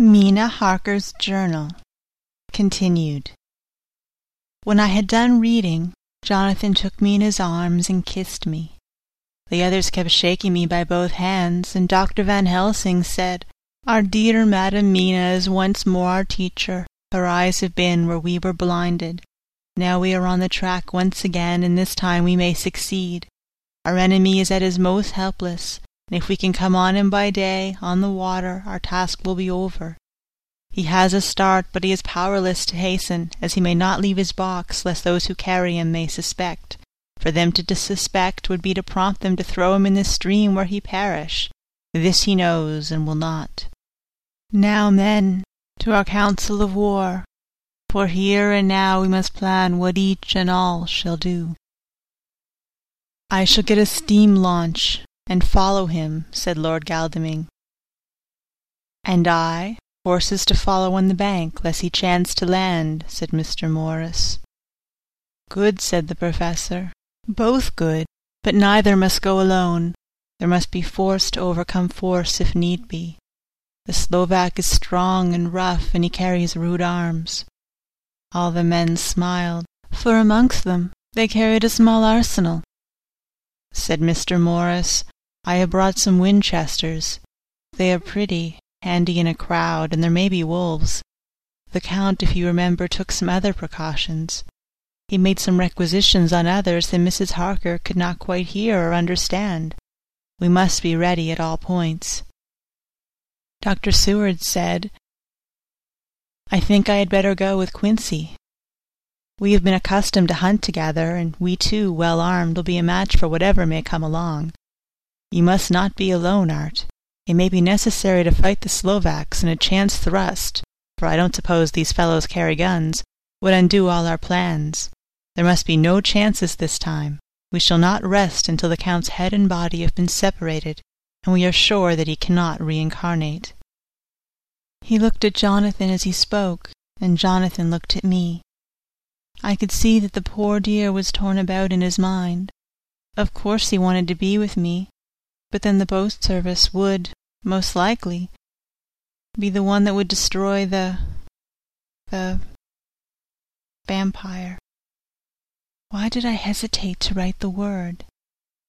Mina Harker's Journal Continued When I had done reading, Jonathan took me in his arms and kissed me. The others kept shaking me by both hands, and Dr. Van Helsing said, Our dear Madam Mina is once more our teacher. Her eyes have been where we were blinded. Now we are on the track once again, and this time we may succeed. Our enemy is at his most helpless, and if we can come on him by day, on the water, our task will be over. He has a start, but he is powerless to hasten, as he may not leave his box, lest those who carry him may suspect. For them to suspect would be to prompt them to throw him in the stream where he perish. This he knows, and will not. Now, men, to our council of war, for here and now we must plan what each and all shall do. I shall get a steam launch, and follow him, said Lord Godalming. And I, horses to follow on the bank, lest he chance to land, said Mr. Morris. Good, said the Professor. Both good, but neither must go alone. There must be force to overcome force if need be. The Slovak is strong and rough, and he carries rude arms. All the men smiled, for amongst them they carried a small arsenal. Said Mr. Morris, I have brought some Winchesters. They are pretty, handy in a crowd, and there may be wolves. The Count, if you remember, took some other precautions. He made some requisitions on others that Mrs. Harker could not quite hear or understand. We must be ready at all points. Dr. Seward said, I think I had better go with Quincey. We have been accustomed to hunt together, and we two, well armed, will be a match for whatever may come along. You must not be alone, Art. It may be necessary to fight the Slovaks, in a chance thrust, for I don't suppose these fellows carry guns, would undo all our plans. There must be no chances this time. We shall not rest until the Count's head and body have been separated, and we are sure that he cannot reincarnate. He looked at Jonathan as he spoke, and Jonathan looked at me. I could see that the poor dear was torn about in his mind. Of course he wanted to be with me, but then the boat service would, most likely, be the one that would destroy the the vampire. Why did I hesitate to write the word?